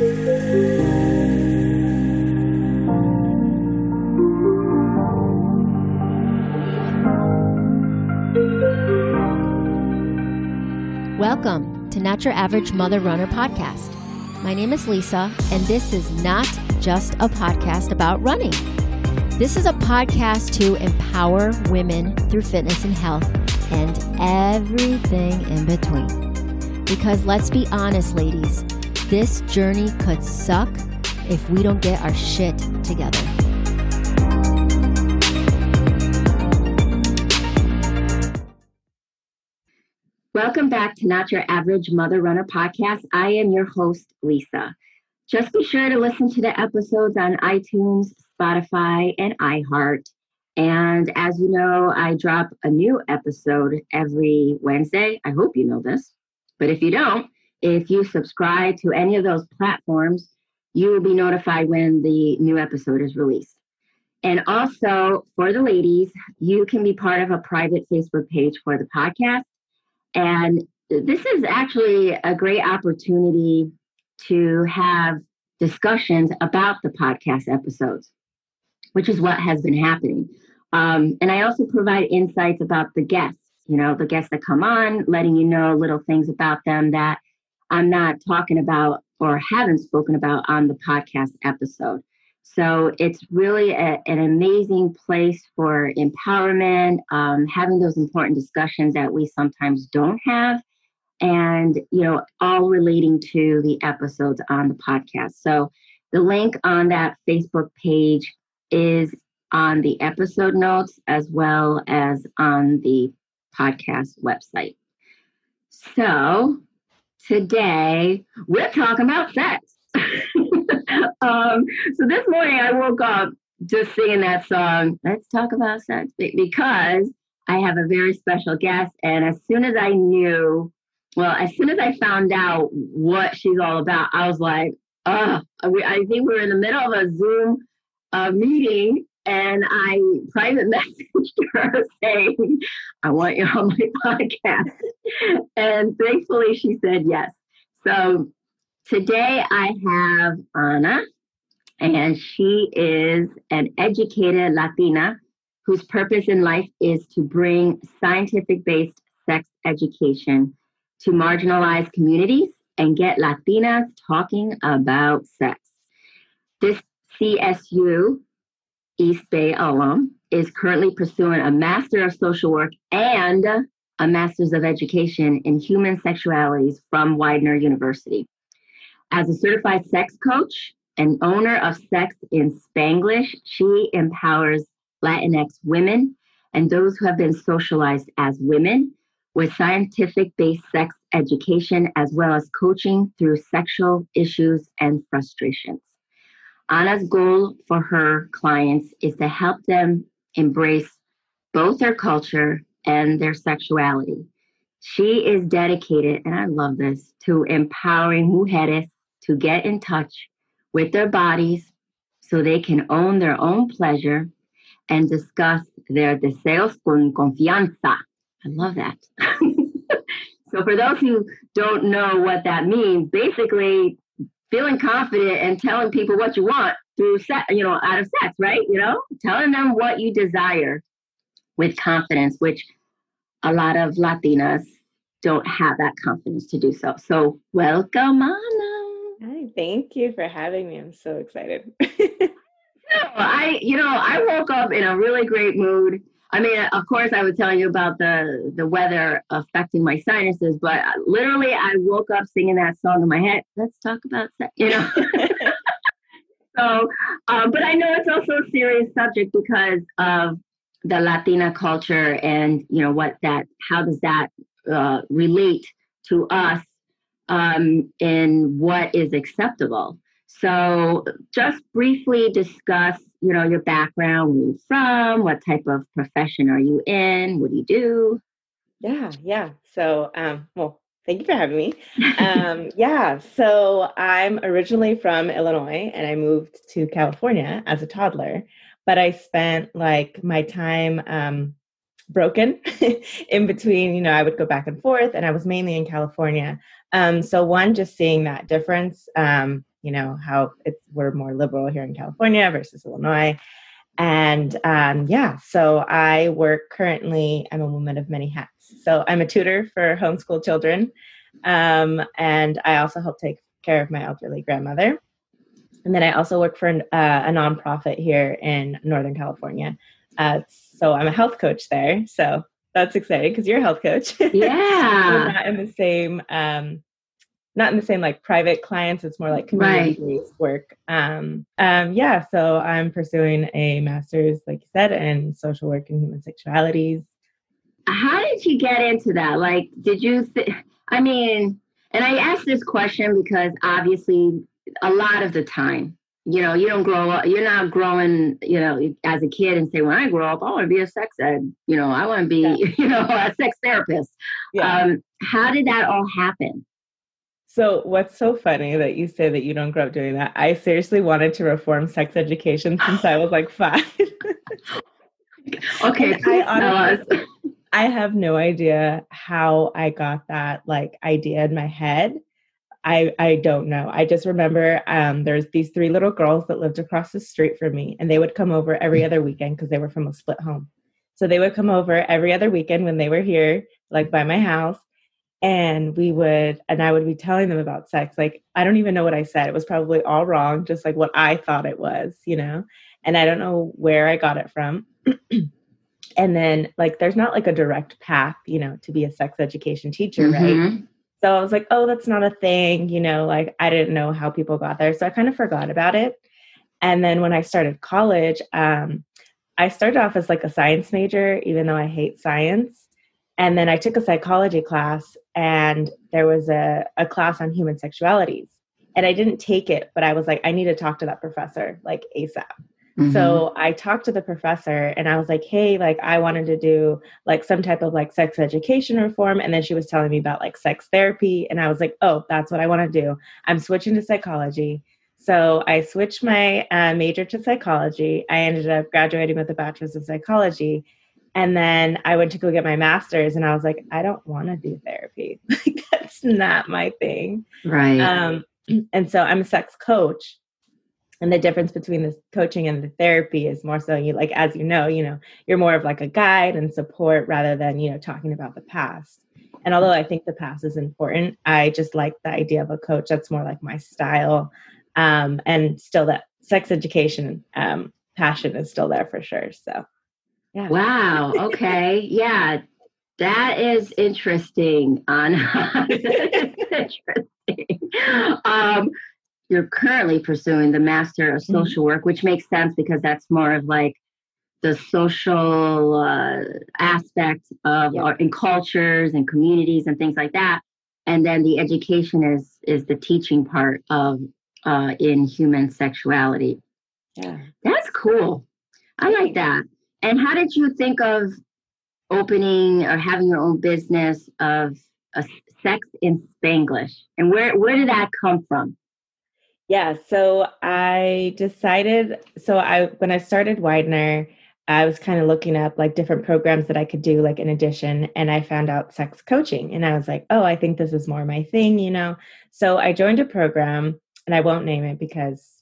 Welcome to Not Your Average Mother Runner podcast. My name is Lisa, and this is not just a podcast about running. This is a podcast to empower women through fitness and health and everything in between. Because let's be honest, ladies, this journey could suck if we don't get our shit together. Welcome back to Not Your Average Mother Runner podcast. I am your host, Lisa. Just be sure to listen to the episodes on iTunes, Spotify, and iHeart. And as you know, I drop a new episode every Wednesday. I hope you know this. But if you don't, if you subscribe to any of those platforms, you will be notified when the new episode is released. And also for the ladies, you can be part of a private Facebook page for the podcast. And this is actually a great opportunity to have discussions about the podcast episodes, which is what has been happening. Um, and I also provide insights about the guests, you know, the guests that come on, letting you know little things about them that I'm not talking about or haven't spoken about on the podcast episode. So it's really a, an amazing place for empowerment, um, having those important discussions that we sometimes don't have, and you know, all relating to the episodes on the podcast. So the link on that Facebook page is on the episode notes as well as on the podcast website. So today we're talking about sex. um, so this morning I woke up just singing that song, Let's Talk About Sex, because I have a very special guest. And as soon as I knew, well, as soon as I found out what she's all about, I was like, oh, I think we're in the middle of a Zoom uh, meeting and I private messaged her saying, I want you on my podcast. and thankfully she said yes. So today I have Anna, and she is an educated Latina whose purpose in life is to bring scientific based sex education to marginalized communities and get Latinas talking about sex. This CSU East Bay alum is currently pursuing a Master of Social Work and a Master's of Education in Human Sexualities from Widener University. As a certified sex coach and owner of Sex in Spanglish, she empowers Latinx women and those who have been socialized as women with scientific based sex education as well as coaching through sexual issues and frustrations. Ana's goal for her clients is to help them embrace both their culture and their sexuality. She is dedicated, and I love this, to empowering mujeres to get in touch with their bodies so they can own their own pleasure and discuss their deseos con confianza. I love that. so, for those who don't know what that means, basically feeling confident and telling people what you want through sex, you know, out of sex, right? You know, telling them what you desire with confidence, which a lot of Latinas don't have that confidence to do so. So, welcome, Ana. Hi, thank you for having me. I'm so excited. no, I, you know, I woke up in a really great mood. I mean, of course, I would tell you about the the weather affecting my sinuses, but literally, I woke up singing that song in my head. Let's talk about sex, you know. so, um, but I know it's also a serious subject because of the Latina culture and you know what that, how does that uh, relate to us um, in what is acceptable. So, just briefly discuss, you know, your background, where you're from, what type of profession are you in, what do you do? Yeah, yeah. So, um, well, thank you for having me. Um, yeah, so I'm originally from Illinois and I moved to California as a toddler, but I spent like my time um, broken in between. You know, I would go back and forth, and I was mainly in California. Um, so, one, just seeing that difference. Um, you know, how it's we're more liberal here in California versus Illinois. And um, yeah, so I work currently, I'm a woman of many hats. So I'm a tutor for homeschool children. Um, and I also help take care of my elderly grandmother. And then I also work for an, uh, a nonprofit here in Northern California. Uh, so I'm a health coach there. So that's exciting because you're a health coach. Yeah. not in the same, um, not in the same like private clients. It's more like community based work. Um, um, yeah. So I'm pursuing a master's, like you said, in social work and human sexualities. How did you get into that? Like, did you? Th- I mean, and I ask this question because obviously, a lot of the time, you know, you don't grow up, you're not growing, you know, as a kid and say, when I grow up, I want to be a sex ed, you know, I want to be, yeah. you know, a sex therapist. Yeah. Um, how did that all happen? So, what's so funny that you say that you don't grow up doing that? I seriously wanted to reform sex education since I was like five. okay, I honestly, I have no idea how I got that like idea in my head. I I don't know. I just remember um, there's these three little girls that lived across the street from me, and they would come over every other weekend because they were from a split home. So they would come over every other weekend when they were here, like by my house, and we would and I would be telling them about sex. Like I don't even know what I said. It was probably all wrong, just like what I thought it was, you know. And I don't know where I got it from. and then like there's not like a direct path you know to be a sex education teacher mm-hmm. right so i was like oh that's not a thing you know like i didn't know how people got there so i kind of forgot about it and then when i started college um, i started off as like a science major even though i hate science and then i took a psychology class and there was a, a class on human sexualities and i didn't take it but i was like i need to talk to that professor like asap Mm-hmm. So I talked to the professor and I was like, hey, like I wanted to do like some type of like sex education reform. And then she was telling me about like sex therapy. And I was like, oh, that's what I want to do. I'm switching to psychology. So I switched my uh, major to psychology. I ended up graduating with a bachelor's of psychology. And then I went to go get my master's and I was like, I don't want to do therapy. Like that's not my thing. Right. Um, and so I'm a sex coach and the difference between the coaching and the therapy is more so you like as you know you know you're more of like a guide and support rather than you know talking about the past and although i think the past is important i just like the idea of a coach that's more like my style um, and still that sex education um, passion is still there for sure so yeah wow okay yeah that is interesting on interesting um, you're currently pursuing the Master of mm-hmm. Social Work, which makes sense because that's more of like the social uh, aspect of yeah. our, in cultures and communities and things like that. And then the education is is the teaching part of uh, in human sexuality. Yeah, that's cool. I like that. And how did you think of opening or having your own business of a sex in Spanglish? And where where did that come from? Yeah, so I decided so I when I started Widener, I was kind of looking up like different programs that I could do like in addition and I found out sex coaching and I was like, "Oh, I think this is more my thing, you know." So I joined a program and I won't name it because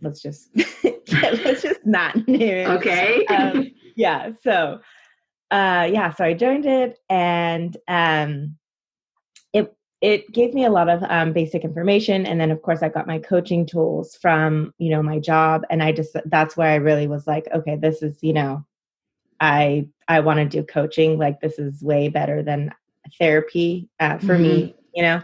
let's just let's just not name it. Okay. Um, yeah, so uh yeah, so I joined it and um it it gave me a lot of um, basic information and then of course i got my coaching tools from you know my job and i just that's where i really was like okay this is you know i i want to do coaching like this is way better than therapy uh, for mm-hmm. me you know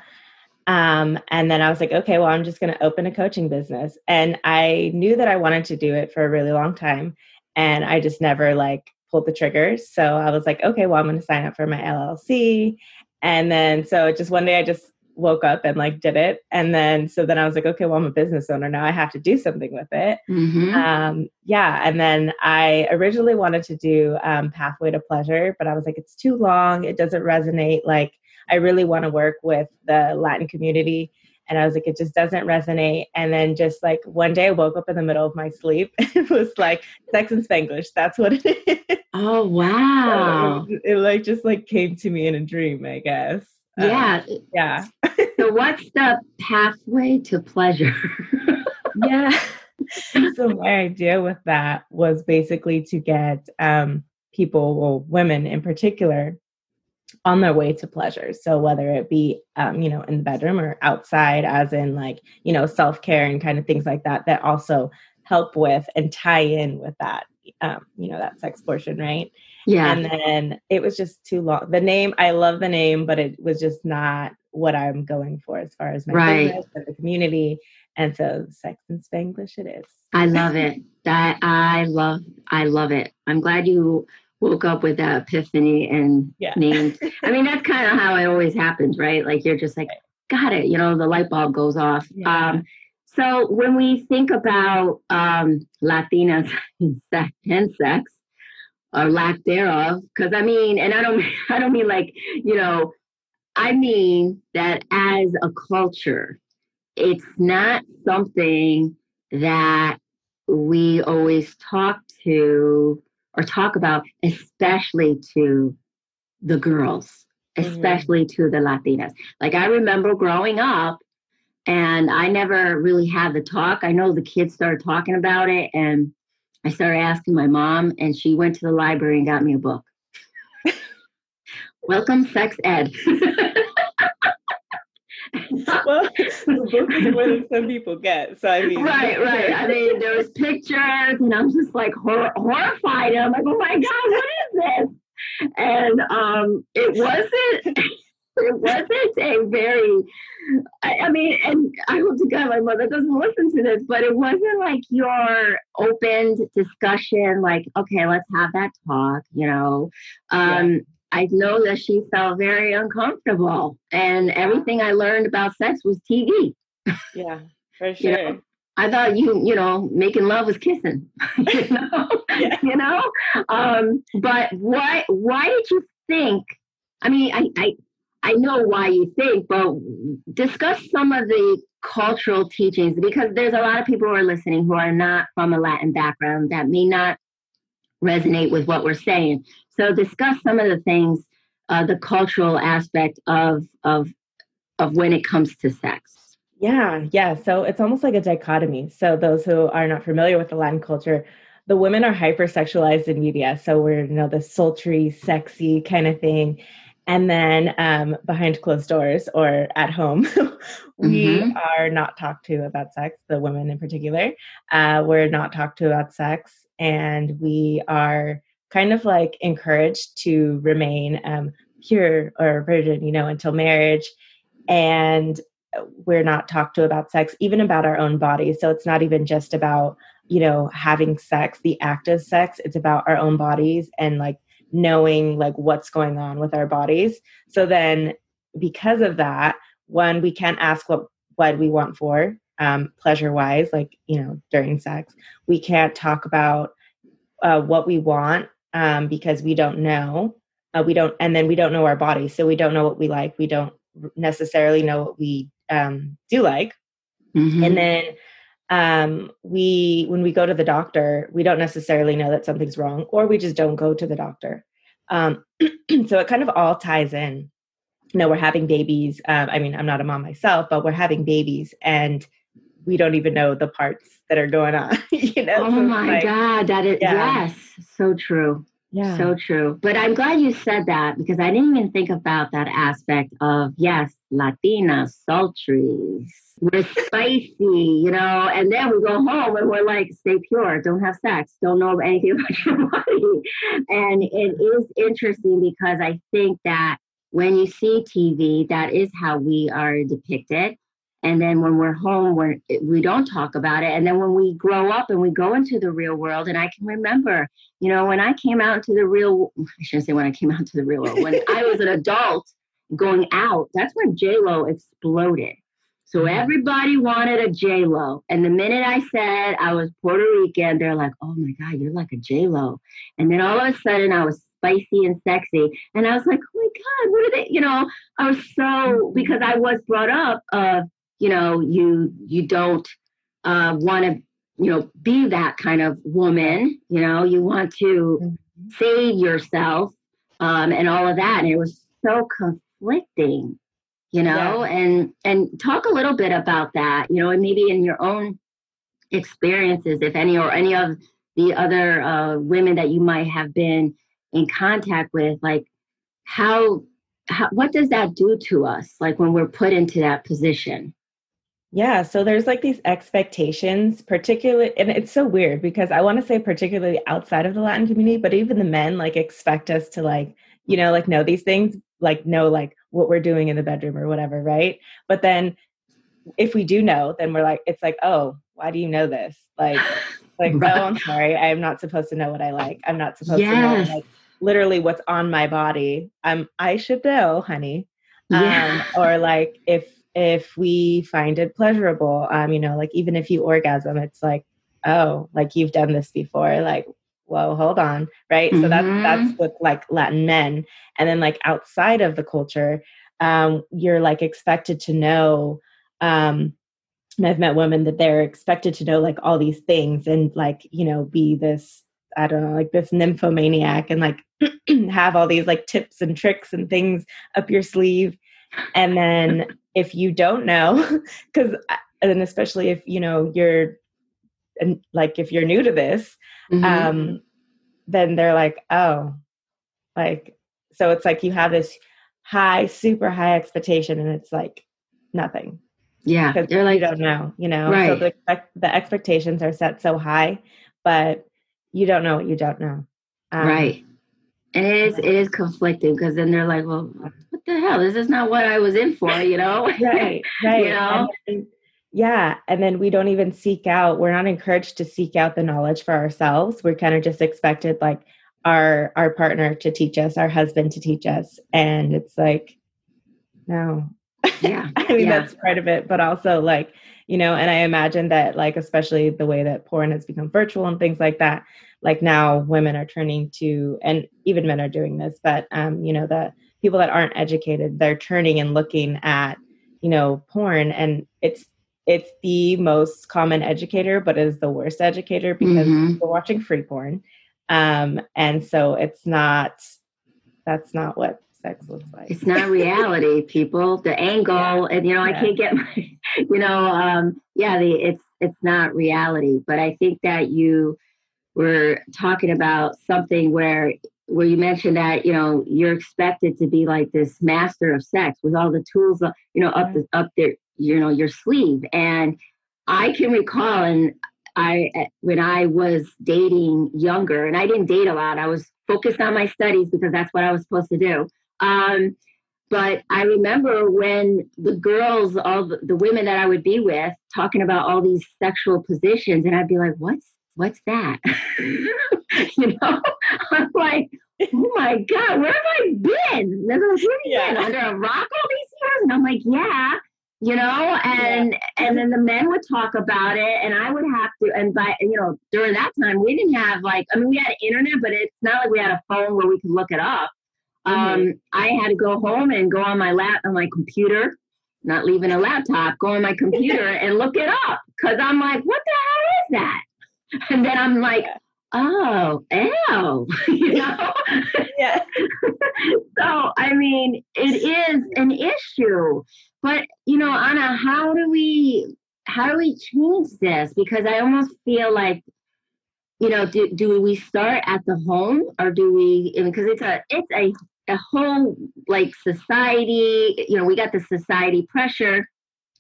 um, and then i was like okay well i'm just going to open a coaching business and i knew that i wanted to do it for a really long time and i just never like pulled the triggers so i was like okay well i'm going to sign up for my llc and then so just one day I just woke up and like did it. And then so then I was like, okay, well, I'm a business owner now. I have to do something with it. Mm-hmm. Um, yeah. And then I originally wanted to do um, Pathway to Pleasure, but I was like, it's too long. It doesn't resonate. Like, I really want to work with the Latin community. And I was like, it just doesn't resonate. And then just like one day I woke up in the middle of my sleep. it was like sex in Spanglish. That's what it is. Oh wow. So it, it, like just like came to me in a dream, I guess. Um, yeah. yeah. so what's the pathway to pleasure? yeah. So my idea with that was basically to get um, people, well, women in particular, on their way to pleasure. So whether it be, um, you know, in the bedroom or outside, as in like, you know, self care and kind of things like that, that also help with and tie in with that, um, you know, that sex portion, right? Yeah. And then it was just too long. The name, I love the name, but it was just not what I'm going for as far as my right. business and the community. And so sex in Spanglish it is. I love it. That I love I love it. I'm glad you woke up with that epiphany and yeah. named. I mean, that's kind of how it always happens, right? Like you're just like, got it, you know, the light bulb goes off. Yeah. Um, so when we think about um, Latinas and sex, or lack thereof, because I mean, and I don't, I don't mean like, you know, I mean that as a culture, it's not something that we always talk to or talk about, especially to the girls, mm-hmm. especially mm-hmm. to the Latinas. Like I remember growing up and I never really had the talk. I know the kids started talking about it and I started asking my mom and she went to the library and got me a book. Welcome sex ed. well, the book is more than some people get. So I mean, right, right. I mean, there was pictures, and I'm just like hor- horrified. I'm like, oh my god, what is this? And um, it wasn't. it wasn't a very. I, I mean, and I hope to God my mother doesn't listen to this, but it wasn't like your opened discussion. Like, okay, let's have that talk. You know. Um, yeah I know that she felt very uncomfortable, and everything I learned about sex was TV. Yeah, for sure. you know? I thought you, you know, making love was kissing. you know, yeah. you know. Um, but why? Why did you think? I mean, I, I, I know why you think, but discuss some of the cultural teachings because there's a lot of people who are listening who are not from a Latin background that may not resonate with what we're saying. So discuss some of the things, uh, the cultural aspect of of of when it comes to sex. Yeah, yeah. So it's almost like a dichotomy. So those who are not familiar with the Latin culture, the women are hypersexualized in media. So we're you know the sultry, sexy kind of thing. And then um, behind closed doors or at home, we mm-hmm. are not talked to about sex, the women in particular. Uh, we're not talked to about sex and we are kind of like encouraged to remain um, pure or virgin, you know, until marriage. And we're not talked to about sex, even about our own bodies. So it's not even just about, you know, having sex, the act of sex. It's about our own bodies and like knowing like what's going on with our bodies. So then because of that, one, we can't ask what what we want for um, pleasure wise, like, you know, during sex. We can't talk about uh, what we want um, because we don't know. Uh, we don't, and then we don't know our body. So we don't know what we like. We don't necessarily know what we um, do like. Mm-hmm. And then um, we, when we go to the doctor, we don't necessarily know that something's wrong, or we just don't go to the doctor. Um, so it kind of all ties in. You know, we're having babies. Um, I mean, I'm not a mom myself, but we're having babies, and we don't even know the parts that are going on. you know? Oh so my like, God, that is yeah. yes, so true. Yeah. So true. But I'm glad you said that because I didn't even think about that aspect of yes, Latina, sultry, we're spicy, you know, and then we go home and we're like, stay pure, don't have sex, don't know anything about your body. And it is interesting because I think that when you see TV, that is how we are depicted and then when we're home we're, we don't talk about it and then when we grow up and we go into the real world and i can remember you know when i came out into the real i shouldn't say when i came out to the real world when i was an adult going out that's when j-lo exploded so mm-hmm. everybody wanted a j-lo and the minute i said i was puerto rican they're like oh my god you're like a j-lo and then all of a sudden i was spicy and sexy. And I was like, oh my God, what are they? You know, I was so, mm-hmm. because I was brought up of you know you you don't uh, want to you know be that kind of woman you know you want to mm-hmm. save yourself um, and all of that and it was so conflicting you know, yeah. and and talk a little bit about that, you know, and maybe in your own experiences, if any, or any of the other uh, women that you might have been in contact with, like how, how what does that do to us, like when we're put into that position? Yeah, so there's like these expectations, particularly, and it's so weird because I want to say particularly outside of the Latin community, but even the men like expect us to like, you know, like know these things, like know like what we're doing in the bedroom or whatever, right? But then if we do know, then we're like, it's like, oh, why do you know this? Like, like, right. oh, I'm sorry, I am not supposed to know what I like. I'm not supposed yes. to know like literally what's on my body. I'm I should know, honey. Yeah. Um, or like if if we find it pleasurable um you know like even if you orgasm it's like oh like you've done this before like whoa hold on right? Mm-hmm. so that's that's with like latin men. And then like outside of the culture um you're like expected to know um and i've met women that they're expected to know like all these things and like you know be this i don't know like this nymphomaniac and like have all these like tips and tricks and things up your sleeve. And then if you don't know because uh, and especially if you know you're and like if you're new to this mm-hmm. um then they're like oh like so it's like you have this high super high expectation and it's like nothing. Yeah because they're like you don't know you know? Right. so the, the expectations are set so high but you don't know what you don't know. Um, right. And it is it is conflicting because then they're like, well, the hell? This is not what I was in for, you know? right, right. you know? And, yeah. And then we don't even seek out, we're not encouraged to seek out the knowledge for ourselves. We're kind of just expected like our our partner to teach us, our husband to teach us. And it's like, no. Yeah. I mean, yeah. that's part of it. But also like, you know, and I imagine that like especially the way that porn has become virtual and things like that, like now women are turning to and even men are doing this but um you know the people that aren't educated they're turning and looking at you know porn and it's it's the most common educator but is the worst educator because mm-hmm. we're watching free porn um and so it's not that's not what sex looks like it's not reality people the angle yeah. and you know yeah. i can't get my you know um yeah the it's it's not reality but i think that you we're talking about something where where you mentioned that you know you're expected to be like this master of sex with all the tools uh, you know up the up there you know your sleeve. And i can recall and i eh, when i was dating younger and i didn't date a lot i was focused on my studies because that's what i was supposed to do. Um, but i remember when the girls all the, the women that i would be with talking about all these sexual positions and i'd be like what's what's that? you know, I'm like, oh my God, where have I been? Where have yeah. been? Under a rock all these years? And I'm like, yeah, you know, and yeah. and then the men would talk about it and I would have to and by you know, during that time we didn't have like I mean we had internet, but it's not like we had a phone where we could look it up. Mm-hmm. Um, I had to go home and go on my lap on my computer, not leaving a laptop, go on my computer and look it up. Cause I'm like, what the hell is that? And then I'm like, oh, ew, you know? yeah. so, I mean, it is an issue. But, you know, Anna, how do we how do we change this? Because I almost feel like, you know, do, do we start at the home or do we because it's a it's a a whole like society, you know, we got the society pressure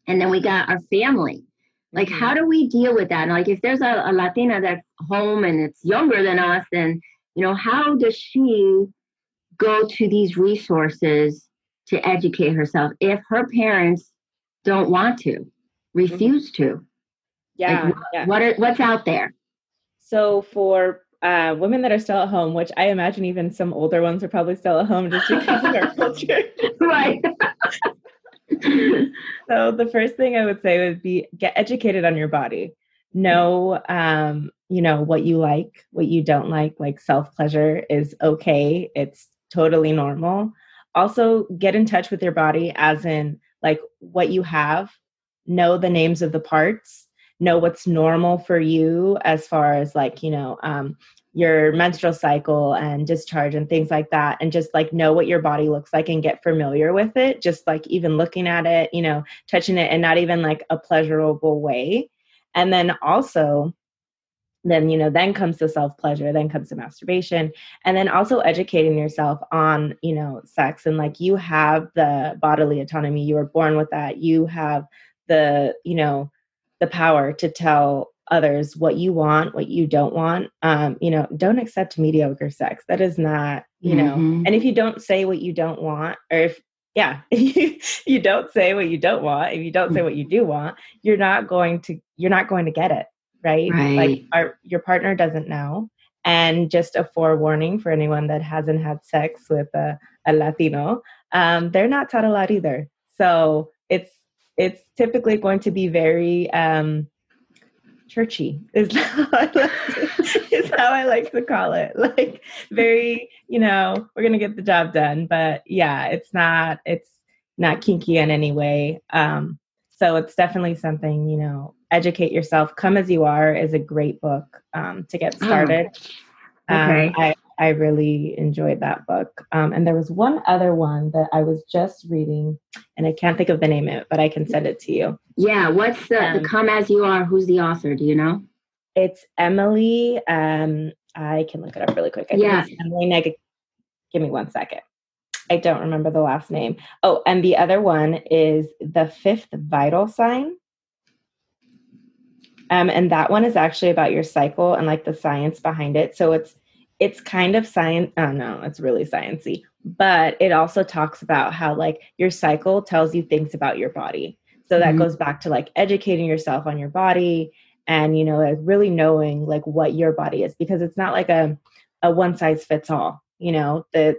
and then we got our family like, mm-hmm. how do we deal with that? like, if there's a, a Latina that's home and it's younger than us, then, you know, how does she go to these resources to educate herself if her parents don't want to, refuse mm-hmm. to? Yeah. Like, yeah. What are, what's out there? So for uh, women that are still at home, which I imagine even some older ones are probably still at home just because of our culture. right. so the first thing I would say would be get educated on your body. Know um, you know, what you like, what you don't like, like self pleasure is okay. It's totally normal. Also get in touch with your body as in like what you have, know the names of the parts, know what's normal for you as far as like, you know, um, your menstrual cycle and discharge and things like that and just like know what your body looks like and get familiar with it just like even looking at it you know touching it and not even like a pleasurable way. And then also then you know then comes the self pleasure then comes the masturbation and then also educating yourself on you know sex and like you have the bodily autonomy you were born with that you have the you know the power to tell others what you want what you don't want um you know don't accept mediocre sex that is not you know mm-hmm. and if you don't say what you don't want or if yeah if you, you don't say what you don't want if you don't say what you do want you're not going to you're not going to get it right, right. like our your partner doesn't know and just a forewarning for anyone that hasn't had sex with a, a latino um, they're not taught a lot either so it's it's typically going to be very um, churchy is how, I like to, is how I like to call it. Like very, you know, we're gonna get the job done, but yeah, it's not it's not kinky in any way. Um, so it's definitely something, you know, educate yourself. Come as you are is a great book um, to get oh, started. Oh, okay. Um, I, I really enjoyed that book. Um, and there was one other one that I was just reading, and I can't think of the name of it, but I can send it to you. Yeah, what's the, um, the Come As You Are? Who's the author? Do you know? It's Emily. Um, I can look it up really quick. I yeah. Emily Neg. Give me one second. I don't remember the last name. Oh, and the other one is The Fifth Vital Sign. Um, and that one is actually about your cycle and like the science behind it. So it's it's kind of science. Oh no, it's really sciency. But it also talks about how like your cycle tells you things about your body. So that mm-hmm. goes back to like educating yourself on your body and you know like really knowing like what your body is because it's not like a a one size fits all. You know that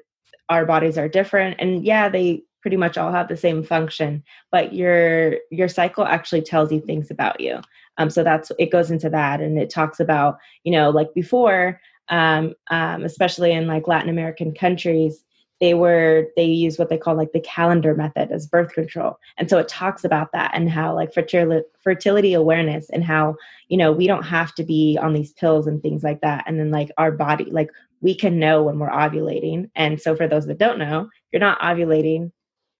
our bodies are different and yeah they pretty much all have the same function but your your cycle actually tells you things about you um, so that's it goes into that and it talks about you know like before um, um, especially in like Latin American countries, they were they use what they call like the calendar method as birth control. And so it talks about that and how like fertility fertility awareness and how you know we don't have to be on these pills and things like that. And then like our body like we can know when we're ovulating. And so for those that don't know you're not ovulating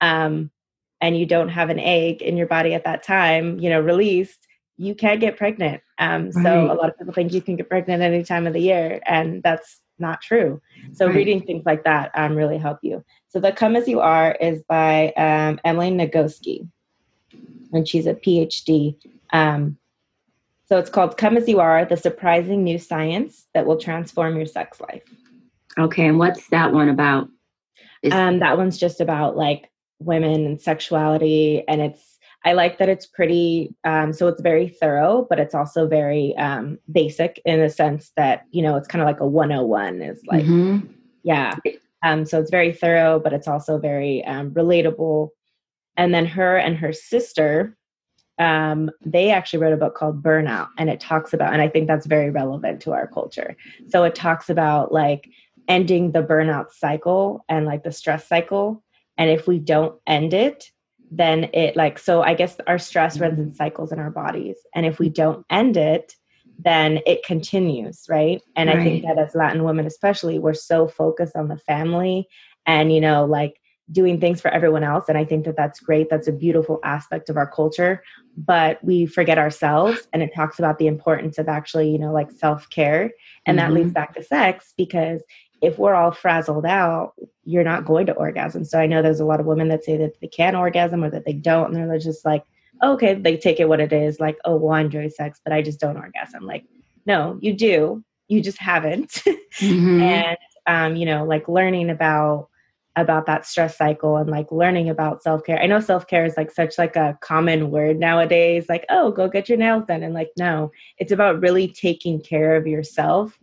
um and you don't have an egg in your body at that time you know released you can get pregnant. Um, so right. a lot of people think you can get pregnant any time of the year, and that's not true. So right. reading things like that um, really help you. So the Come As You Are is by um, Emily Nagoski, and she's a PhD. Um, so it's called Come As You Are, the surprising new science that will transform your sex life. Okay, and what's that one about? Is- um, that one's just about like women and sexuality, and it's I like that it's pretty, um, so it's very thorough, but it's also very um, basic in the sense that, you know, it's kind of like a 101 is like, mm-hmm. yeah. Um, so it's very thorough, but it's also very um, relatable. And then her and her sister, um, they actually wrote a book called Burnout, and it talks about, and I think that's very relevant to our culture. So it talks about like ending the burnout cycle and like the stress cycle. And if we don't end it, then it like so i guess our stress runs in cycles in our bodies and if we don't end it then it continues right and right. i think that as latin women especially we're so focused on the family and you know like doing things for everyone else and i think that that's great that's a beautiful aspect of our culture but we forget ourselves and it talks about the importance of actually you know like self-care and mm-hmm. that leads mm-hmm. back to sex because if we're all frazzled out, you're not going to orgasm. So I know there's a lot of women that say that they can orgasm or that they don't, and they're just like, oh, okay, they take it what it is, like, oh, well, I enjoy sex, but I just don't orgasm. Like, no, you do, you just haven't. Mm-hmm. and um, you know, like learning about about that stress cycle and like learning about self-care. I know self-care is like such like a common word nowadays like oh go get your nails done and like no it's about really taking care of yourself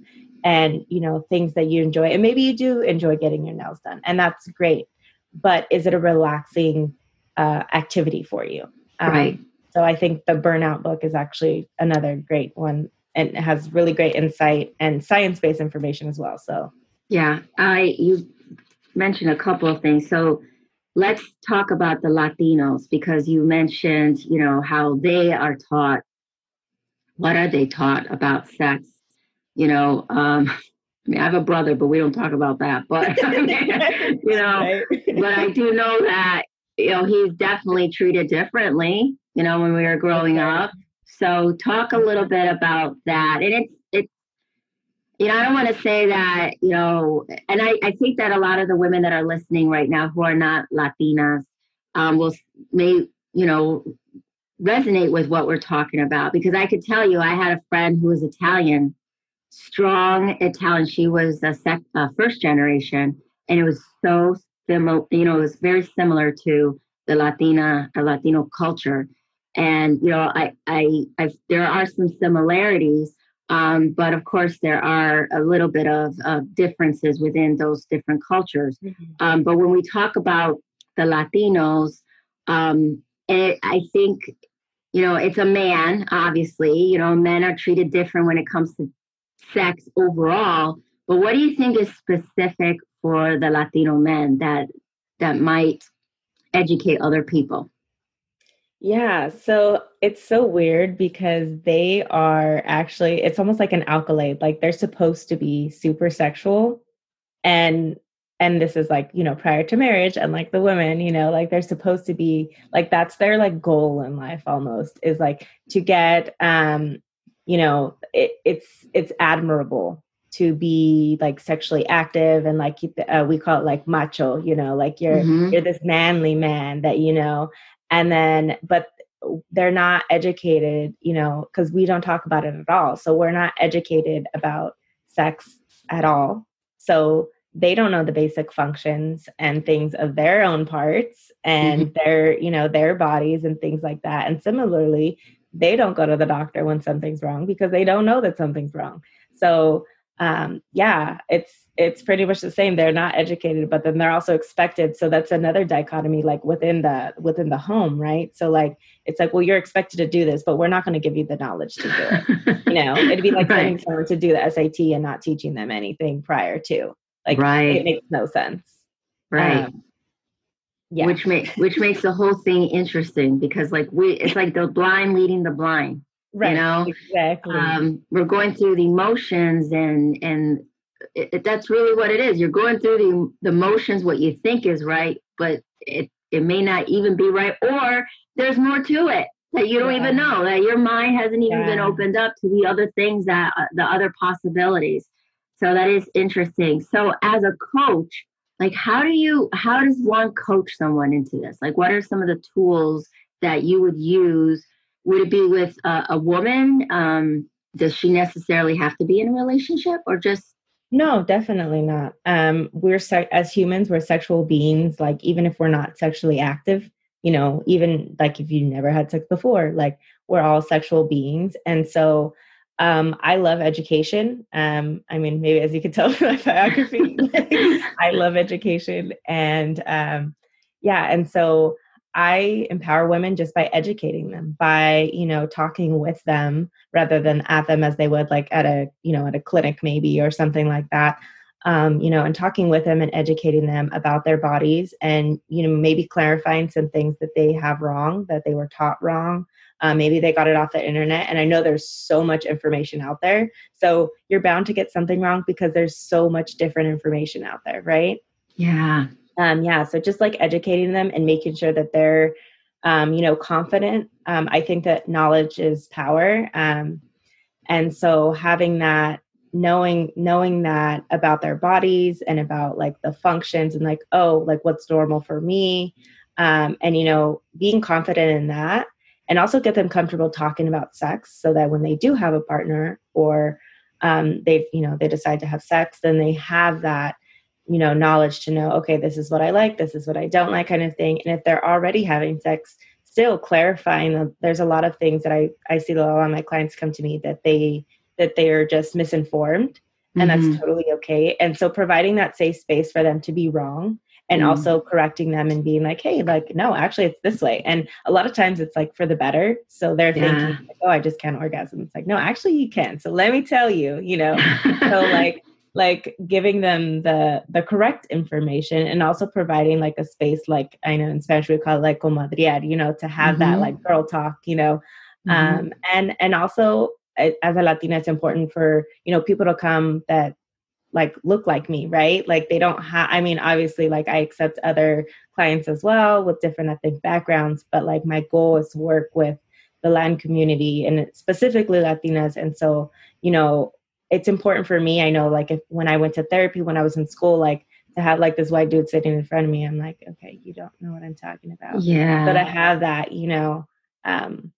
and you know things that you enjoy and maybe you do enjoy getting your nails done and that's great but is it a relaxing uh, activity for you? Um, right. so i think the burnout book is actually another great one and has really great insight and science-based information as well so. Yeah i you mentioned a couple of things so let's talk about the latinos because you mentioned you know how they are taught what are they taught about sex you know um, I mean, I have a brother, but we don't talk about that. But you know, right. but I do know that you know he's definitely treated differently. You know, when we were growing okay. up. So talk a little bit about that, and it's it's you know I don't want to say that you know, and I I think that a lot of the women that are listening right now who are not Latinas um, will may you know resonate with what we're talking about because I could tell you I had a friend who was Italian strong Italian. She was a sec, uh, first generation, and it was so similar. You know, it was very similar to the Latina, uh, Latino culture. And you know, I, I, I, there are some similarities, um, but of course, there are a little bit of, of differences within those different cultures. Mm-hmm. Um, but when we talk about the Latinos, um, it, I think you know it's a man obviously you know men are treated different when it comes to sex overall, but what do you think is specific for the Latino men that that might educate other people? Yeah, so it's so weird because they are actually it's almost like an accolade. Like they're supposed to be super sexual and and this is like, you know, prior to marriage and like the women, you know, like they're supposed to be like that's their like goal in life almost is like to get um you know it, it's it's admirable to be like sexually active and like uh, we call it like macho you know like you're mm-hmm. you're this manly man that you know and then but they're not educated you know because we don't talk about it at all so we're not educated about sex at all so they don't know the basic functions and things of their own parts and mm-hmm. their you know their bodies and things like that and similarly they don't go to the doctor when something's wrong because they don't know that something's wrong. So um, yeah, it's it's pretty much the same. They're not educated, but then they're also expected. So that's another dichotomy, like within the within the home, right? So like it's like, well, you're expected to do this, but we're not going to give you the knowledge to do it. you know, it'd be like right. sending someone to do the SAT and not teaching them anything prior to. Like, right. it makes no sense. Right. Um, yeah. which makes which makes the whole thing interesting because like we it's like the blind leading the blind right you know exactly um, we're going through the motions and and it, it, that's really what it is you're going through the the motions what you think is right but it it may not even be right or there's more to it that you don't yeah. even know that your mind hasn't even yeah. been opened up to the other things that uh, the other possibilities so that is interesting so as a coach like how do you how does one coach someone into this? Like what are some of the tools that you would use? Would it be with a, a woman? Um, does she necessarily have to be in a relationship or just? No definitely not. Um, we're se- as humans we're sexual beings. Like even if we're not sexually active you know even like if you never had sex before like we're all sexual beings. And so um, I love education. Um, I mean, maybe as you can tell from my biography, I love education. And um, yeah, and so I empower women just by educating them, by, you know, talking with them rather than at them as they would like at a, you know, at a clinic maybe or something like that. Um, you know, and talking with them and educating them about their bodies and, you know, maybe clarifying some things that they have wrong, that they were taught wrong, uh, maybe they got it off the internet. And I know there's so much information out there. So you're bound to get something wrong because there's so much different information out there, right? Yeah. Um, yeah. So just like educating them and making sure that they're, um, you know, confident. Um, I think that knowledge is power. Um, and so having that knowing knowing that about their bodies and about like the functions and like oh like what's normal for me um, and you know being confident in that and also get them comfortable talking about sex so that when they do have a partner or um, they've you know they decide to have sex then they have that you know knowledge to know okay this is what i like this is what i don't like kind of thing and if they're already having sex still clarifying that there's a lot of things that i i see a lot of my clients come to me that they that they're just misinformed and mm-hmm. that's totally okay and so providing that safe space for them to be wrong and mm. also correcting them and being like hey like no actually it's this way and a lot of times it's like for the better so they're yeah. thinking like, oh i just can't orgasm it's like no actually you can so let me tell you you know so like like giving them the the correct information and also providing like a space like i know in spanish we call it like comadrear you know to have mm-hmm. that like girl talk you know mm-hmm. um and and also as a latina it's important for you know people to come that like look like me right? Like they don't have i mean obviously like i accept other clients as well with different ethnic backgrounds but like my goal is to work with the latin community and specifically latinas. And so you know it's important for me. I know like if when i went to therapy when i was in school like to have like this white dude sitting in front of me i'm like okay you don't know what i'm talking about. Yeah. But i have that you know um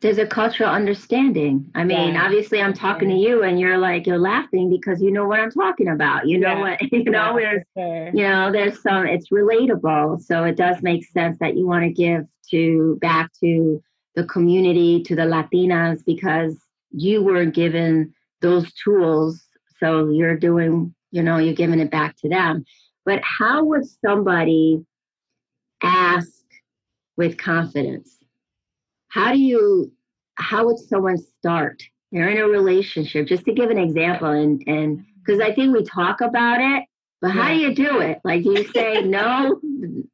there's a cultural understanding. I mean, yeah. obviously, I'm talking yeah. to you, and you're like you're laughing because you know what I'm talking about. You know yeah. what you know. There's sure. you know there's some. It's relatable, so it does make sense that you want to give to back to the community, to the Latinas, because you were given those tools, so you're doing. You know, you're giving it back to them. But how would somebody ask with confidence? How do you how would someone start? They're in a relationship just to give an example and and mm-hmm. because i think we talk about it but how do you do it? Like you say no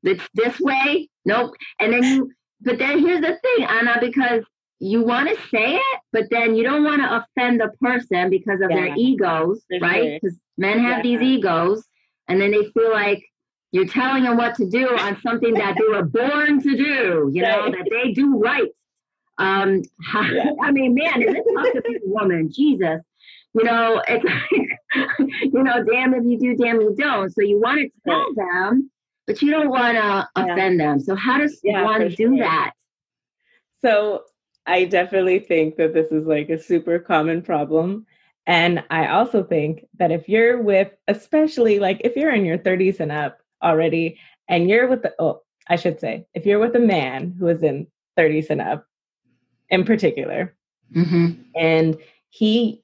it's this way nope and then you but then here's the thing anna because you want to say it but then you don't want to offend the person because of yeah. their egos right? because men have yeah. these egos and then they feel like you're telling them what to do on something that they were born to do you know that they do right um, yeah. I mean, man, is it tough to be a woman? Jesus. You know, it's like, you know, damn if you do, damn you don't. So you want to tell them, but you don't want to yeah. offend them. So how does yeah, one do sure. that? So I definitely think that this is like a super common problem. And I also think that if you're with, especially like if you're in your 30s and up already, and you're with the, oh, I should say, if you're with a man who is in 30s and up, in particular. Mm-hmm. And he,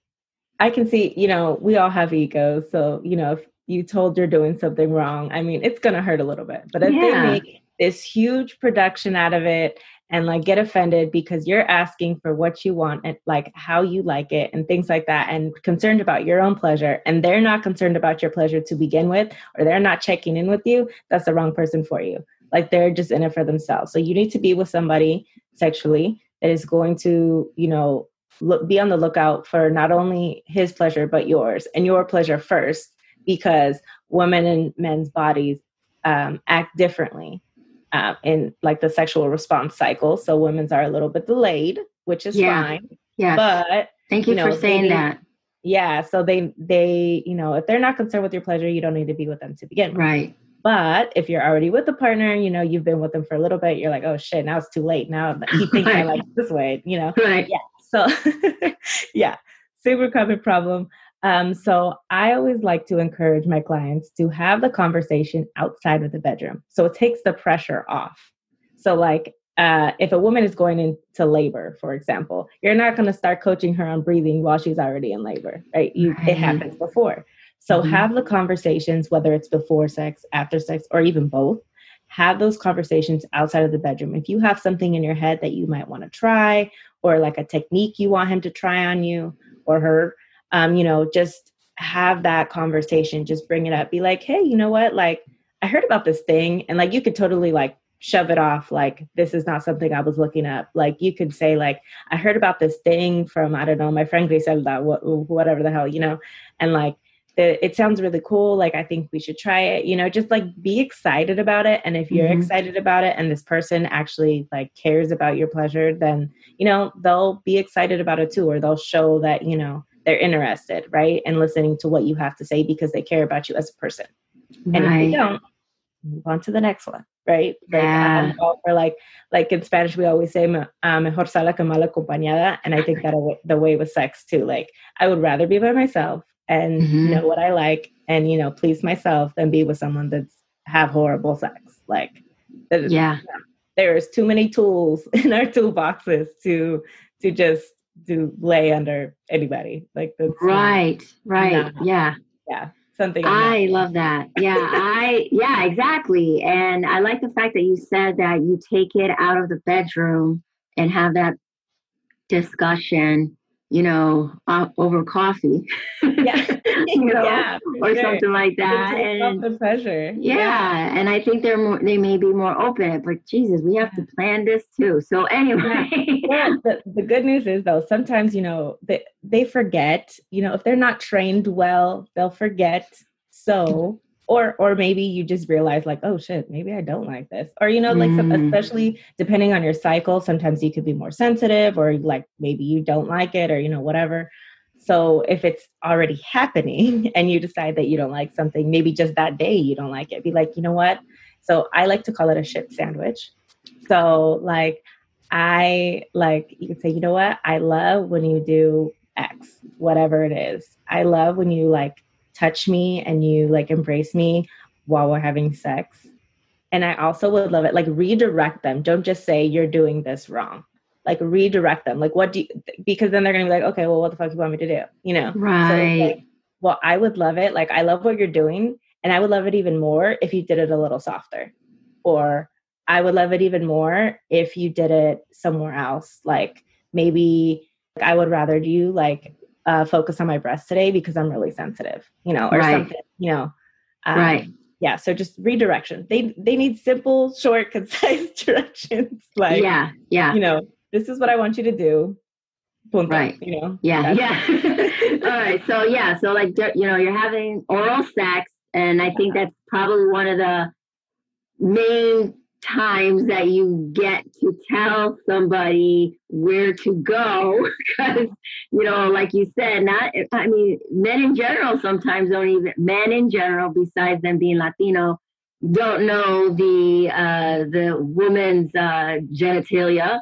I can see, you know, we all have egos. So, you know, if you told you're doing something wrong, I mean, it's going to hurt a little bit. But if yeah. they make this huge production out of it and like get offended because you're asking for what you want and like how you like it and things like that and concerned about your own pleasure and they're not concerned about your pleasure to begin with or they're not checking in with you that's the wrong person for you like they're just in it for themselves so you need to be with somebody sexually that is going to, you know, look, be on the lookout for not only his pleasure, but yours and your pleasure first, because women and men's bodies um, act differently uh, in like the sexual response cycle. So women's are a little bit delayed, which is yeah. fine. Yeah. But thank you, you know, for saying that. Yeah. So they, they, you know, if they're not concerned with your pleasure, you don't need to be with them to begin with. Right. But if you're already with a partner, you know, you've been with them for a little bit, you're like, oh shit, now it's too late. Now he thinks right. I like this way, you know? Right. Yeah. So, yeah, super common problem. Um, so I always like to encourage my clients to have the conversation outside of the bedroom. So it takes the pressure off. So, like, uh, if a woman is going into labor, for example, you're not going to start coaching her on breathing while she's already in labor, right? You, right. It happens before. So mm-hmm. have the conversations, whether it's before sex, after sex, or even both. Have those conversations outside of the bedroom. If you have something in your head that you might want to try, or like a technique you want him to try on you or her, um, you know, just have that conversation. Just bring it up. Be like, hey, you know what? Like, I heard about this thing, and like, you could totally like shove it off like this is not something I was looking up. Like you could say like I heard about this thing from I don't know my friend Griselda, whatever the hell you know, and like it, it sounds really cool like i think we should try it you know just like be excited about it and if you're mm-hmm. excited about it and this person actually like cares about your pleasure then you know they'll be excited about it too or they'll show that you know they're interested right and listening to what you have to say because they care about you as a person right. and if they don't move on to the next one right? Like yeah. um, for like like in Spanish we always say uh, mejor sola que mal acompañada, and I think that the way with sex too. Like I would rather be by myself and mm-hmm. know what I like and you know please myself than be with someone that's have horrible sex. Like yeah, there's too many tools in our toolboxes to to just to lay under anybody. Like that's right, right, yeah, yeah. Something I love that. Yeah, I yeah, exactly. And I like the fact that you said that you take it out of the bedroom and have that discussion you know, uh, over coffee. Yeah. you know, yeah, or sure. something like that. and the pressure. Yeah, yeah, and I think they're more. They may be more open. But Jesus, we have to plan this too. So anyway, yeah. The, the good news is though, sometimes you know they they forget. You know, if they're not trained well, they'll forget. So or or maybe you just realize like oh shit maybe i don't like this. Or you know like mm. some, especially depending on your cycle sometimes you could be more sensitive or like maybe you don't like it or you know whatever. So if it's already happening and you decide that you don't like something maybe just that day you don't like it be like you know what? So i like to call it a shit sandwich. So like i like you could say you know what? I love when you do x whatever it is. I love when you like touch me and you like embrace me while we're having sex. And I also would love it, like redirect them. Don't just say you're doing this wrong. Like redirect them. Like what do you, because then they're gonna be like, okay, well, what the fuck do you want me to do? You know? Right. So, like, well, I would love it. Like I love what you're doing. And I would love it even more if you did it a little softer. Or I would love it even more if you did it somewhere else. Like maybe I would rather you like uh, focus on my breast today because I'm really sensitive, you know, or right. something, you know. Um, right. Yeah. So just redirection. They they need simple, short, concise directions. Like yeah, yeah. You know, this is what I want you to do. Punto, right. You know. Yeah. Yeah. All right. So yeah. So like you know, you're having oral sex, and I think that's probably one of the main times that you get to tell somebody where to go because you know like you said not i mean men in general sometimes don't even men in general besides them being latino don't know the uh the woman's uh genitalia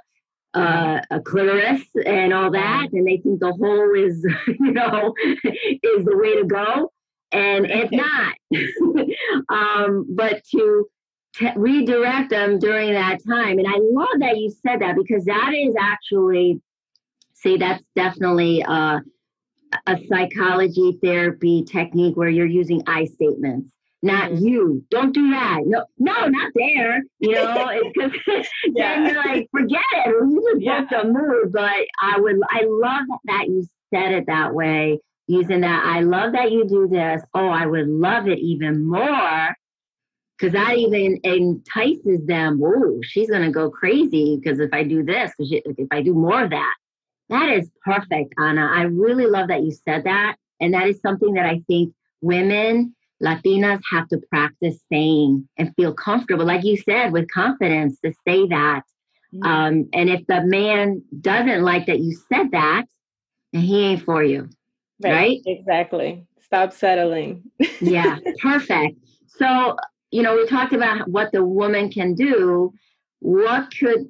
uh, a clitoris and all that, and they think the hole is, you know, is the way to go, and it's not. um, but to t- redirect them during that time. And I love that you said that because that is actually, see, that's definitely a, a psychology therapy technique where you're using I statements. Not mm-hmm. you. Don't do that. No, no, not there. You know, it's because yeah. then you're like, forget it. You just yeah. the mood. But I would, I love that you said it that way using that. I love that you do this. Oh, I would love it even more because that even entices them. Oh, she's going to go crazy because if I do this, if I do more of that, that is perfect, Anna. I really love that you said that. And that is something that I think women, Latinas have to practice saying and feel comfortable, like you said, with confidence to say that. Mm-hmm. Um, and if the man doesn't like that you said that, then he ain't for you. Right? right? Exactly. Stop settling. yeah, perfect. So you know, we talked about what the woman can do. What could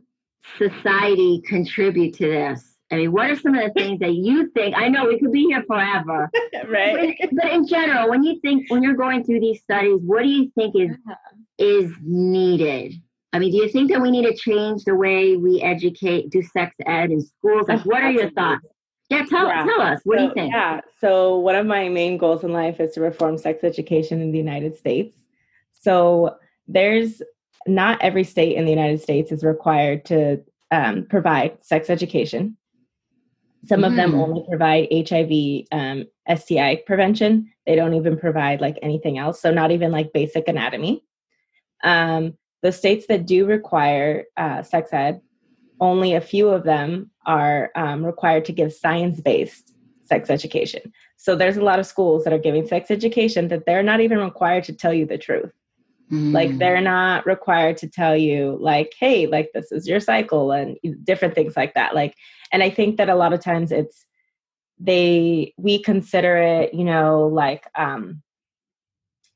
society contribute to this? I mean, what are some of the things that you think? I know we could be here forever, right? But, but, in general, when you think when you're going through these studies, what do you think is uh-huh. is needed? I mean, do you think that we need to change the way we educate, do sex ed in schools? Like, what are your thoughts? Yeah, tell, yeah. tell us. What so, do you think? Yeah. So, one of my main goals in life is to reform sex education in the United States. So there's not every state in the United States is required to um, provide sex education. Some mm. of them mm. only provide HIV, um, STI prevention. They don't even provide like anything else. So not even like basic anatomy. Um, the states that do require uh, sex ed, only a few of them are um, required to give science based sex education. So there's a lot of schools that are giving sex education that they're not even required to tell you the truth. Like mm. they're not required to tell you like, hey, like this is your cycle and different things like that. Like, and I think that a lot of times it's they we consider it, you know, like um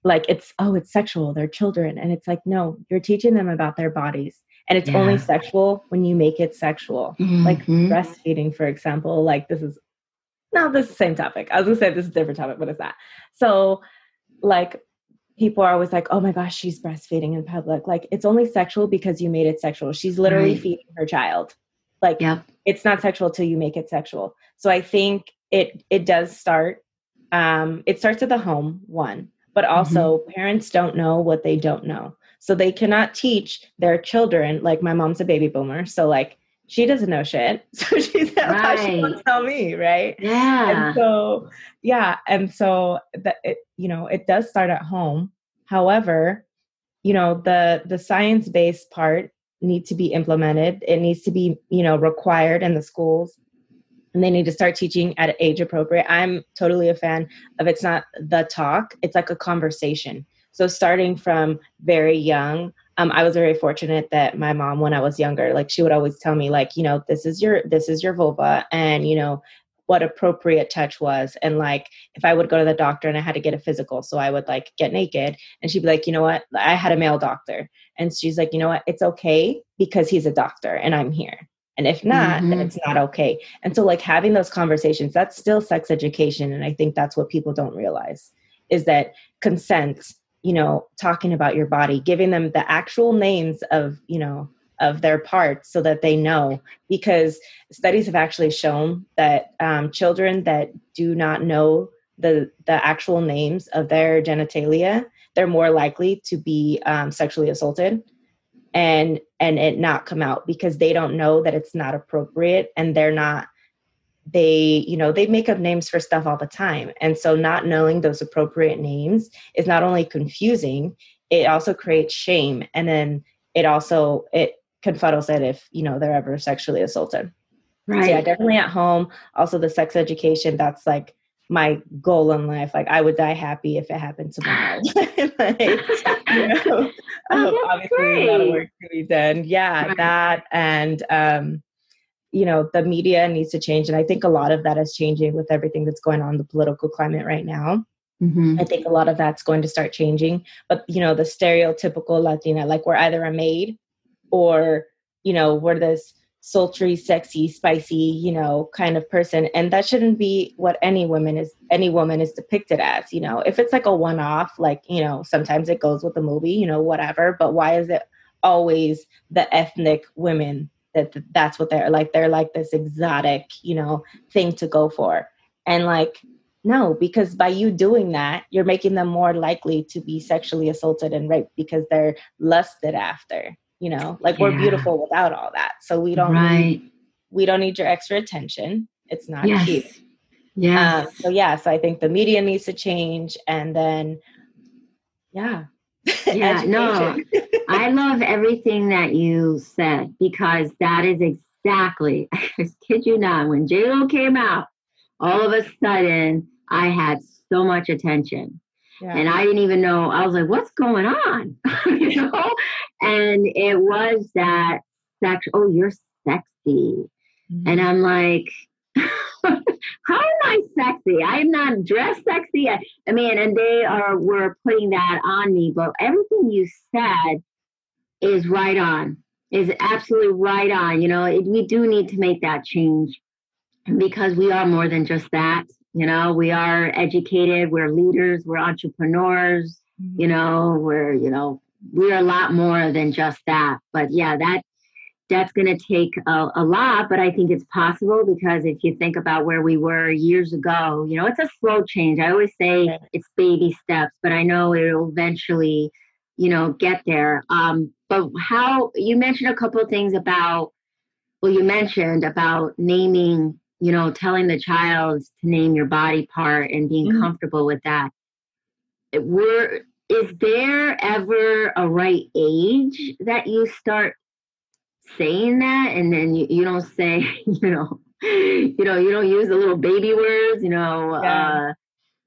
like it's oh it's sexual they're children and it's like no you're teaching them about their bodies and it's yeah. only sexual when you make it sexual mm-hmm. like breastfeeding for example like this is no this is the same topic i was gonna say this is a different topic but it's that so like people are always like, oh my gosh, she's breastfeeding in public. Like, it's only sexual because you made it sexual. She's literally right. feeding her child. Like, yep. it's not sexual till you make it sexual. So I think it it does start. Um, it starts at the home, one, but also mm-hmm. parents don't know what they don't know. So they cannot teach their children. Like, my mom's a baby boomer, so like she doesn't know shit. So she's right. she won't tell me, right? Yeah. And so yeah, and so that it, you know, it does start at home. However, you know, the the science-based part needs to be implemented. It needs to be, you know, required in the schools. And they need to start teaching at age appropriate. I'm totally a fan of it's not the talk, it's like a conversation. So starting from very young, um, I was very fortunate that my mom, when I was younger, like she would always tell me, like, you know, this is your this is your vulva, and you know what appropriate touch was, and like if I would go to the doctor and I had to get a physical, so I would like get naked, and she'd be like, you know what, I had a male doctor, and she's like, you know what, it's okay because he's a doctor and I'm here. And if not, mm-hmm. then it's not okay. And so, like, having those conversations, that's still sex education. And I think that's what people don't realize is that consent you know talking about your body giving them the actual names of you know of their parts so that they know. Because studies have actually shown that um, children that do not know the the actual names of their genitalia they're more likely to be um, sexually assaulted and and it not come out because they don't know that it's not appropriate and they're not they you know they make up names for stuff all the time. And so not knowing those appropriate names is not only confusing it also creates shame. And then it also it confuddles it if you know they're ever sexually assaulted. Right so yeah definitely at home. Also the sex education that's like my goal in life. Like i would die happy if it happened tomorrow like, you know, oh, obviously great. a lot of work to be done yeah right. that and um you know the media needs to change. And i think a lot of that is changing with everything that's going on in the political climate right now. Mm-hmm. i think a lot of that's going to start changing. But you know the stereotypical latina like we're either a maid or you know we're this sultry sexy spicy you know kind of person. And that shouldn't be what any woman is any woman is depicted as you know. If it's like a one off like you know sometimes it goes with the movie you know whatever. But why is it always the ethnic women that that's what they're like they're like this exotic you know thing to go for. And like no because by you doing that you're making them more likely to be sexually assaulted and raped because they're lusted after you know? Like yeah. we're beautiful without all that. So we don't right. need, we don't need your extra attention. It's not yes. cute yeah um, so yeah so i think the media needs to change and then yeah yeah no i love everything that you said because that is exactly i kid you not when j-lo came out all of a sudden i had so much attention. Yeah. and i didn't even know i was like what's going on? You know? And it was that sex oh you're sexy. Mm-hmm. and i'm like how am I sexy? I'm not dressed sexy. I, I mean, and they are were putting that on me, but everything you said is right on. Is absolutely right on. You know, it, we do need to make that change because we are more than just that. You know, we are educated, we're leaders, we're entrepreneurs, mm-hmm. you know, we're, you know, we're a lot more than just that. But yeah, that that's going to take a, a, lot, but I think it's possible because if you think about where we were years ago, you know, it's a slow change. I always say it's baby steps, but I know it'll eventually, you know, get there. Um, but how you mentioned a couple of things about, well, you mentioned about naming, you know, telling the child to name your body part and being mm-hmm. comfortable with that. Were is there ever a right age that you start saying that and then you, you don't say you know you know you don't use the little baby words you know yeah. uh,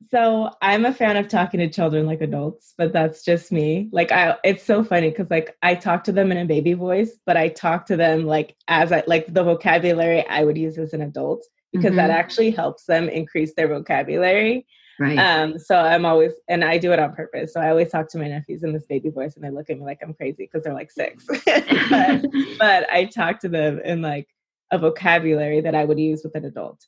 so i'm a fan of talking to children like adults but that's just me like i it's so funny because like i talk to them in a baby voice but i talk to them like as i like the vocabulary i would use as an adult because mm-hmm. that actually helps them increase their vocabulary Right. Um, so I'm always, and I do it on purpose. So I always talk to my nephews in this baby voice, and they look at me like I'm crazy because they're like six. but, but I talk to them in like a vocabulary that I would use with an adult.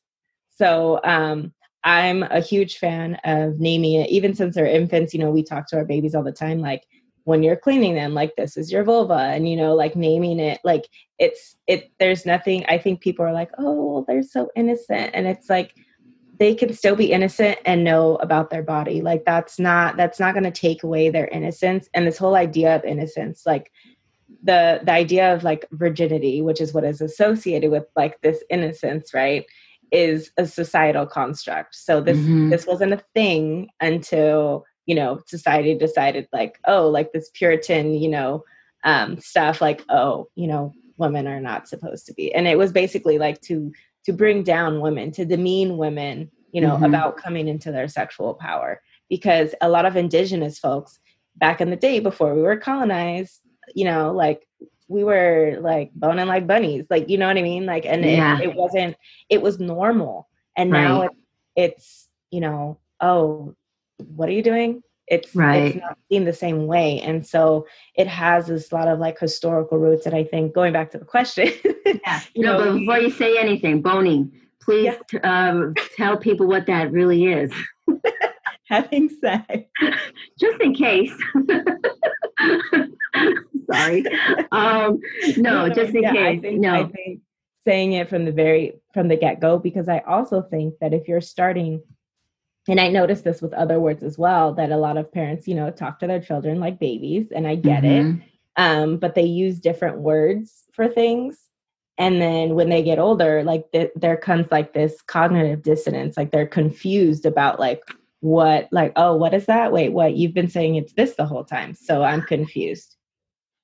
So um, I'm a huge fan of naming it. Even since they're infants, you know, we talk to our babies all the time, like when you're cleaning them, like this is your vulva, and you know, like naming it, like it's it. There's nothing. I think people are like, oh, they're so innocent, and it's like they can still be innocent and know about their body. Like that's not that's not going to take away their innocence. And this whole idea of innocence like the the idea of like virginity which is what is associated with like this innocence right is a societal construct. So this mm-hmm. this wasn't a thing until you know society decided like oh like this puritan you know um stuff like oh you know women are not supposed to be. And it was basically like to to bring down women to demean women you know mm-hmm. about coming into their sexual power because a lot of indigenous folks back in the day before we were colonized you know like we were like boning like bunnies like you know what i mean like and yeah. it, it, wasn't it was normal and right. now it, it's you know oh what are you doing it's right. it's not seen the same way. And so it has this lot of like historical roots and i think going back to the question yeah. you know, know but before you say anything boning please yeah. um, tell people what that really is. Having sex just in case. Sorry. Um, no, no, just in yeah, case. I think, no. I think saying it from the very from the get-go because i also think that if you're starting and I noticed this with other words as well that a lot of parents, you know, talk to their children like babies, and I get mm-hmm. it. Um, but they use different words for things. And then when they get older, like th- there comes like this cognitive dissonance, like they're confused about like what, like, oh, what is that? Wait, what? You've been saying it's this the whole time. So I'm confused.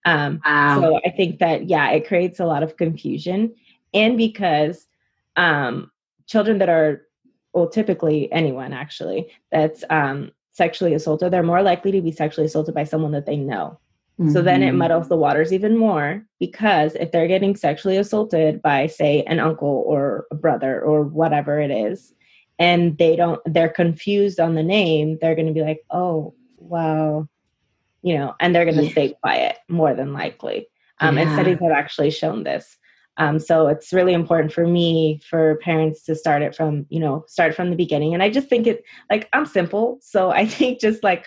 Um, wow. So I think that, yeah, it creates a lot of confusion. And because um, children that are well, typically anyone actually that's um, sexually assaulted, they're more likely to be sexually assaulted by someone that they know. Mm-hmm. So then it mm-hmm. muddles the waters even more because if they're getting sexually assaulted by, say, an uncle or a brother or whatever it is, and they don't, they're confused on the name, they're going to be like, oh, well, you know, and they're going to yeah. stay quiet more than likely. Um, yeah. And studies have actually shown this. Um, so it's really important for me for parents to start it from you know start from the beginning. And i just think it like i'm simple. So i think just like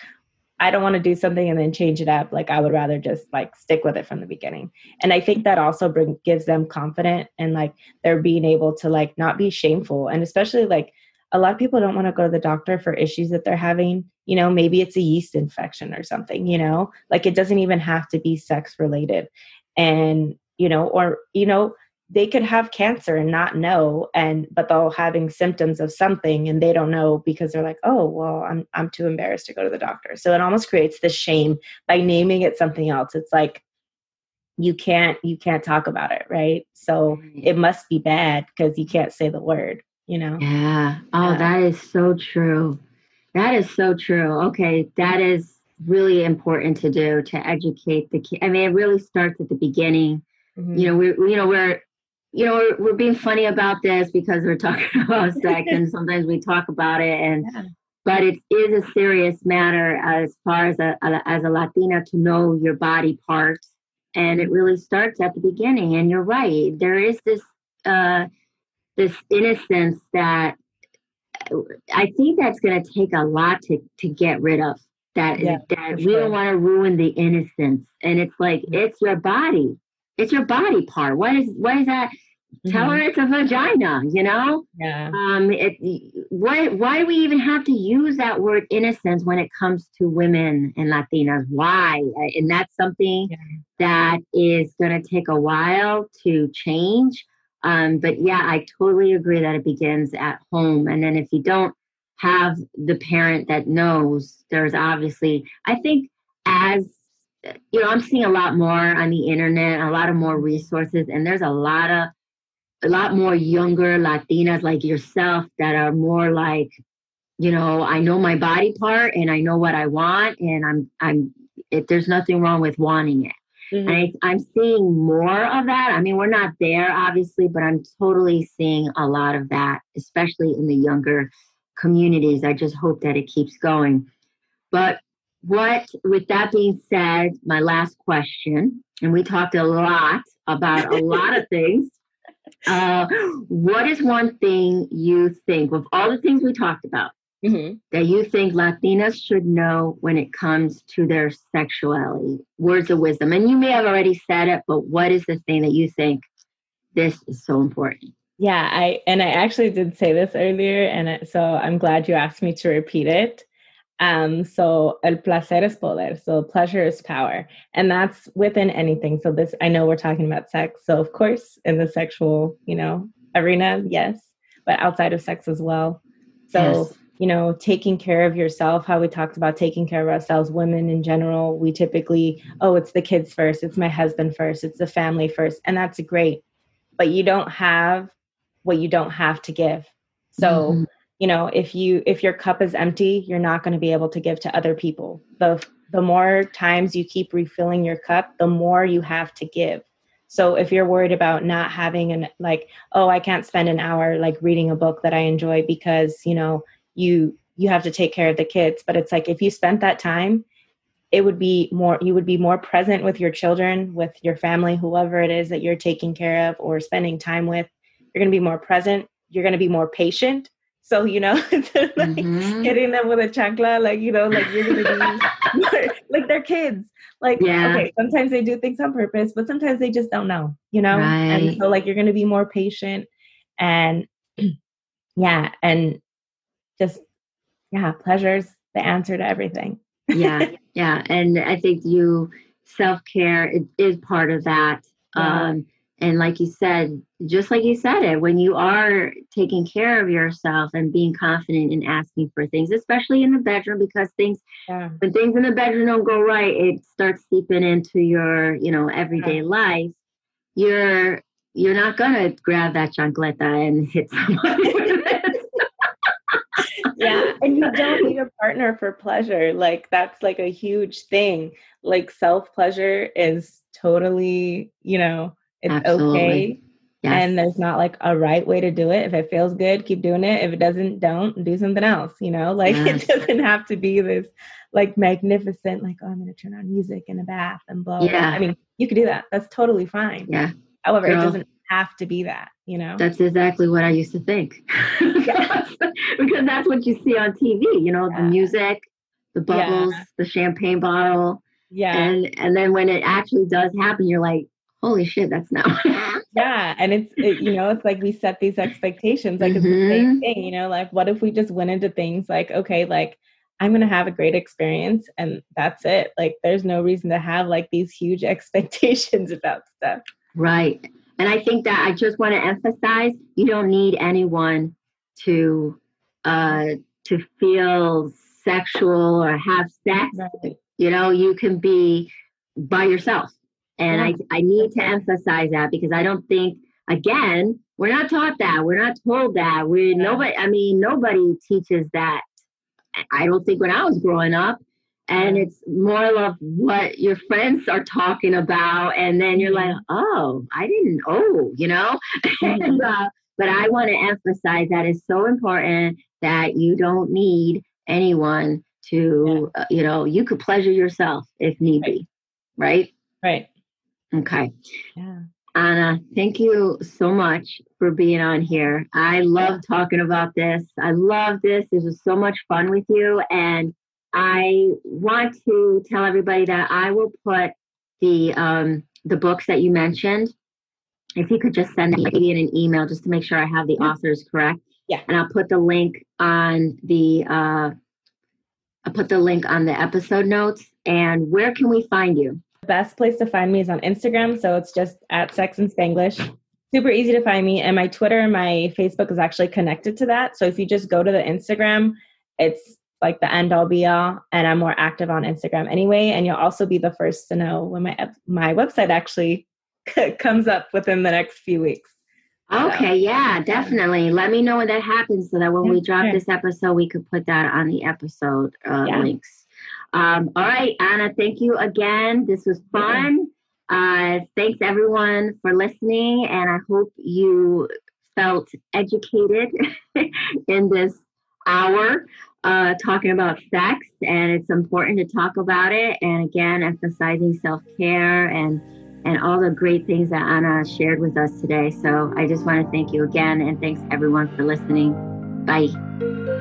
i don't want to do something and then change it up. Like i would rather just like stick with it from the beginning. And i think that also bring gives them confident and like they're being able to like not be shameful. And especially like a lot of people don't want to go to the doctor for issues that they're having. You know maybe it's a yeast infection or something you know? Like it doesn't even have to be sex related and you know or you know they could have cancer and not know and but they're having symptoms of something and they don't know because they're like oh well i'm i'm too embarrassed to go to the doctor. So it almost creates this shame by naming it something else. It's like you can't you can't talk about it right? So it must be bad because you can't say the word you know? Yeah. Oh yeah. that is so true. That is so true. Okay. That is really important to do to educate the kid i mean it really starts at the beginning. Mm-hmm. you know we you know we're you know, we're, we're, being funny about this because we're talking about sex and sometimes we talk about it and yeah. but it is a serious matter as far as a, a, as a Latina to know your body parts and it really starts at the beginning and you're right there is this uh this innocence that I think that's going to take a lot to to get rid of that yeah, that we sure. don't want to ruin the innocence and it's like it's your body it's your body part. What is what is that? Mm-hmm. Tell her it's a vagina, you know? Yeah. Um it why why do we even have to use that word innocence when it comes to women and Latinas? Why? And that's something yeah. that is gonna take a while to change. Um, but yeah, I totally agree that it begins at home. And then if you don't have the parent that knows, there's obviously I think as you know, I'm seeing a lot more on the internet, a lot of more resources, and there's a lot of a lot more younger Latinas like yourself that are more like, you know, I know my body part and I know what I want, and I'm I'm it, there's nothing wrong with wanting it. Mm-hmm. I, I'm seeing more of that. I mean, we're not there, obviously, but I'm totally seeing a lot of that, especially in the younger communities. I just hope that it keeps going. But what, with that being said, my last question, and we talked a lot about a lot of things. Uh, what is one thing you think, with all the things we talked about, mm-hmm. that you think Latinas should know when it comes to their sexuality? Words of wisdom. And you may have already said it, but what is the thing that you think this is so important? Yeah, I and I actually did say this earlier, and so I'm glad you asked me to repeat it Um, so el placer es poder. So pleasure is power. And that's within anything. So this I know we're talking about sex. So of course in the sexual, you know, arena, yes, but outside of sex as well. So yes. you know, taking care of yourself, how we talked about taking care of ourselves, women in general, we typically, oh, it's the kids first, it's my husband first, it's the family first. And that's great. But you don't have what you don't have to give. So mm-hmm you know if you if your cup is empty you're not going to be able to give to other people. The the more times you keep refilling your cup the more you have to give. So if you're worried about not having an like oh i can't spend an hour like reading a book that i enjoy because you know you you have to take care of the kids but it's like if you spent that time it would be more you would be more present with your children with your family whoever it is that you're taking care of or spending time with. You're going to be more present. You're going to be more patient so, you know, like mm-hmm. hitting them with a chancla, like, you know, like you're gonna be like they're kids. Like, yeah. okay, sometimes they do things on purpose, but sometimes they just don't know, you know? Right. And so like you're gonna be more patient and yeah, and just yeah, pleasure's the answer to everything. yeah, yeah. And I think you self care is part of that. Yeah. Um and like you said just like you said it when you are taking care of yourself and being confident in asking for things especially in the bedroom because things yeah. when things in the bedroom don't go right it starts seeping into your you know everyday yeah. life you're you're not gonna grab that chancleta and hit someone yeah and you don't need a partner for pleasure like that's like a huge thing like self pleasure is totally you know it's Absolutely. okay. Yes. And there's not like a right way to do it. If it feels good, keep doing it. If it doesn't, don't do something else. You know, like yes. it doesn't have to be this like magnificent, like, oh, I'm going to turn on music in a bath and blah, yeah. I mean, you could do that. That's totally fine. Yeah. However, Girl, it doesn't have to be that, you know? That's exactly what I used to think. because that's what you see on TV, you know, yeah. the music, the bubbles, yeah. the champagne bottle. Yeah. And and then when it actually does happen, you're like, holy shit, that's now. yeah. And it's, it, you know, it's like we set these expectations. Like mm-hmm. it's the same mm-hmm. thing, you know, like what if we just went into things like, okay, like I'm going to have a great experience and that's it. Like there's no reason to have like these huge expectations about stuff. Right. And I think that I just want to emphasize you don't need anyone to uh to feel sexual or have sex. Right. You know, you can be by yourself and I, I need to emphasize that because I don't think, again, we're not taught that. We're not told that. We yeah. nobody, I mean, nobody teaches that. I don't think when I was growing up. And it's more of what your friends are talking about. And then you're like, mm-hmm. oh, I didn't, oh, you know? and, mm-hmm. uh, but I want to emphasize that it's so important that you don't need anyone to, yeah. uh, you know, you could pleasure yourself if need right. be. Right. Right. Okay. Yeah. Anna, thank you so much for being on here. I love talking about this. I love this. This was so much fun with you. And I want to tell everybody that I will put the um, the books that you mentioned. If you could just send me in an email just to make sure I have the authors correct. Yeah. And I'll put the link on the uh, I'll put the link on the episode notes. And where can we find you? Best place to find me is on Instagram. So it's just at Sex in Spanglish. Super easy to find me. And my Twitter and my Facebook is actually connected to that. So if you just go to the Instagram, it's like the end all be all. And I'm more active on Instagram anyway. And you'll also be the first to know when my my website actually comes up within the next few weeks. Okay, so, yeah, definitely. Let me know when that happens so that when we drop sure. this episode, we could put that on the episode uh, yeah. links. Um, all right, Anna, thank you again. This was fun. Uh, thanks everyone for listening, and I hope you felt educated in this hour uh, talking about sex. And it's important to talk about it. And again, emphasizing self care and and all the great things that Anna shared with us today. So I just want to thank you again, and thanks everyone for listening. Bye.